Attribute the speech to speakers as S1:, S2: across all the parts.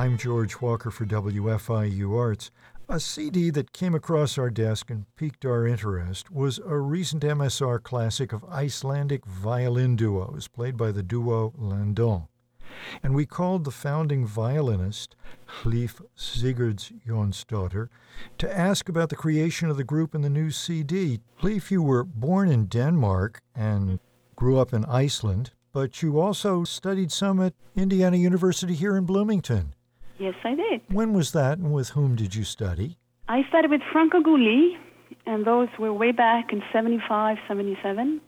S1: I'm George Walker for WFIU Arts. A CD that came across our desk and piqued our interest was a recent MSR classic of Icelandic violin duos played by the duo Landon. And we called the founding violinist, Hlif Sigurjonsdottir, to ask about the creation of the group and the new CD. Hlif, you were born in Denmark and grew up in Iceland, but you also studied some at Indiana University here in Bloomington.
S2: Yes, I did.
S1: When was that, and with whom did you study?
S2: I studied with Franco Gulli, and those were way back in 75, 77.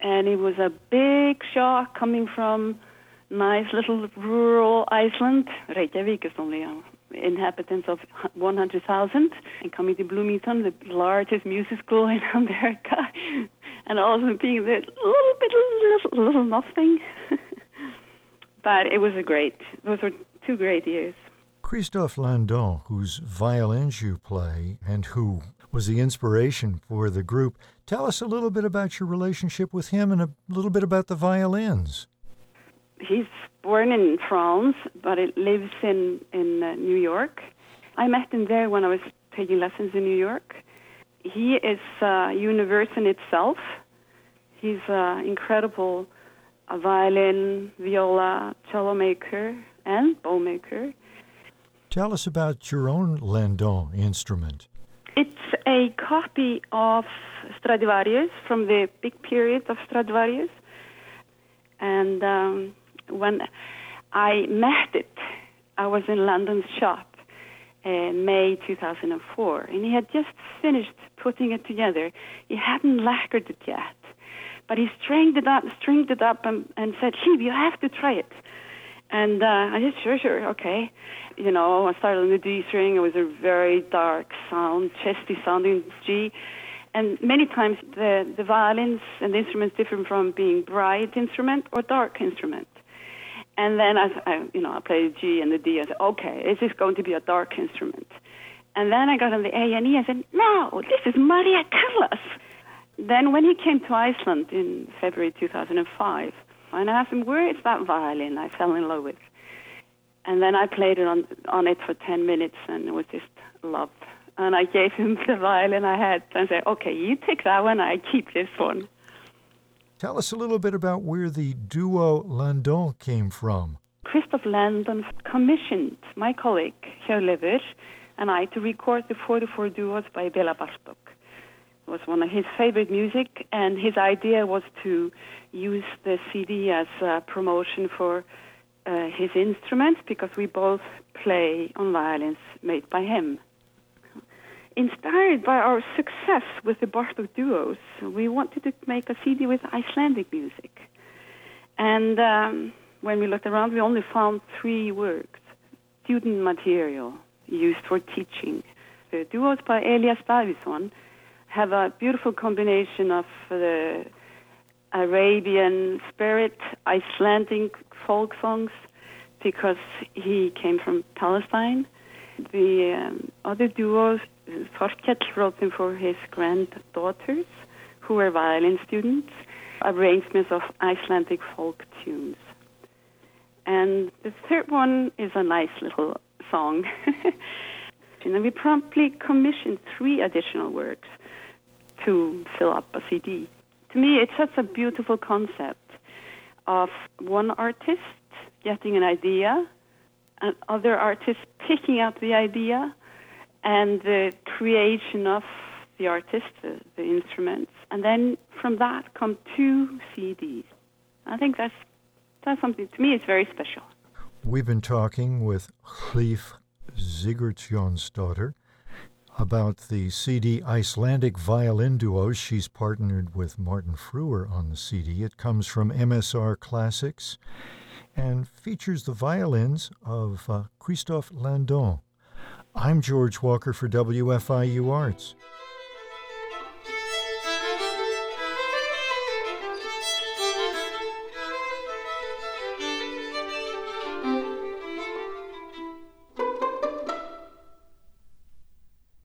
S2: And it was a big shock coming from nice little rural Iceland. Reykjavik is only uh, inhabitants of 100,000, and coming to Bloomington, the largest music school in America, and also being the little bit, little, little nothing. but it was a great, those were two great years.
S1: Christophe Landon, whose violins you play and who was the inspiration for the group, tell us a little bit about your relationship with him and a little bit about the violins.
S2: He's born in France, but it lives in in uh, New York. I met him there when I was taking lessons in New York. He is a universe in itself. He's an incredible a violin, viola, cello maker, and bow maker.
S1: Tell us about your own Landon instrument.
S2: It's a copy of Stradivarius from the big period of Stradivarius. And um, when I met it, I was in Landon's shop in May 2004, and he had just finished putting it together. He hadn't lacquered it yet, but he stringed it up, stringed it up, and, and said, "Hlif, you have to try it." And uh, I said, "Sure, sure, okay." You know, I started on the D string. It was a very dark sound, chesty sounding G. And many times the, the violins and the instruments differ from being bright instrument or dark instrument. And then I, I, you know, I played G and the D. I said, okay, is this going to be a dark instrument? And then I got on the A and E. I said, no, this is Maria Callas. Then when he came to Iceland in February 2005, and I asked him, where is that violin I fell in love with? And then I played it on on it for 10 minutes, and it was just love. And I gave him the violin I had and said, okay, you take that one, I keep this one.
S1: Tell us a little bit about where the duo Landon came from.
S2: Christophe Landon commissioned my colleague, Hjörleifur, and I to record the 44 duos by Bela Bartok. Was one of his favorite music, and his idea was to use the CD as a promotion for uh, his instruments because we both play on violins made by him. Inspired by our success with the Bartok duos, we wanted to make a CD with Icelandic music. And um, when we looked around, we only found three works student material used for teaching. The duos by Elias Davidsson have a beautiful combination of the Arabian spirit, Icelandic folk songs, because he came from Palestine. The um, other duos, Þorkell wrote them for his granddaughters, who were violin students, arrangements of Icelandic folk tunes. And the third one is a nice little song. and we promptly commissioned three additional works to fill up a CD. To me, it's such a beautiful concept of one artist getting an idea, and other artists picking up the idea, and the creation of the artist, the, the instruments, and then from that come two CDs. I think that's that's something to me. It's very special.
S1: We've been talking with Hlif Sigurjonsdottir about the CD Icelandic Violin Duos. She's partnered with Martin Frewer on the CD. It comes from MSR Classics and features the violins of uh, Christophe Landon. I'm George Walker for WFIU Arts.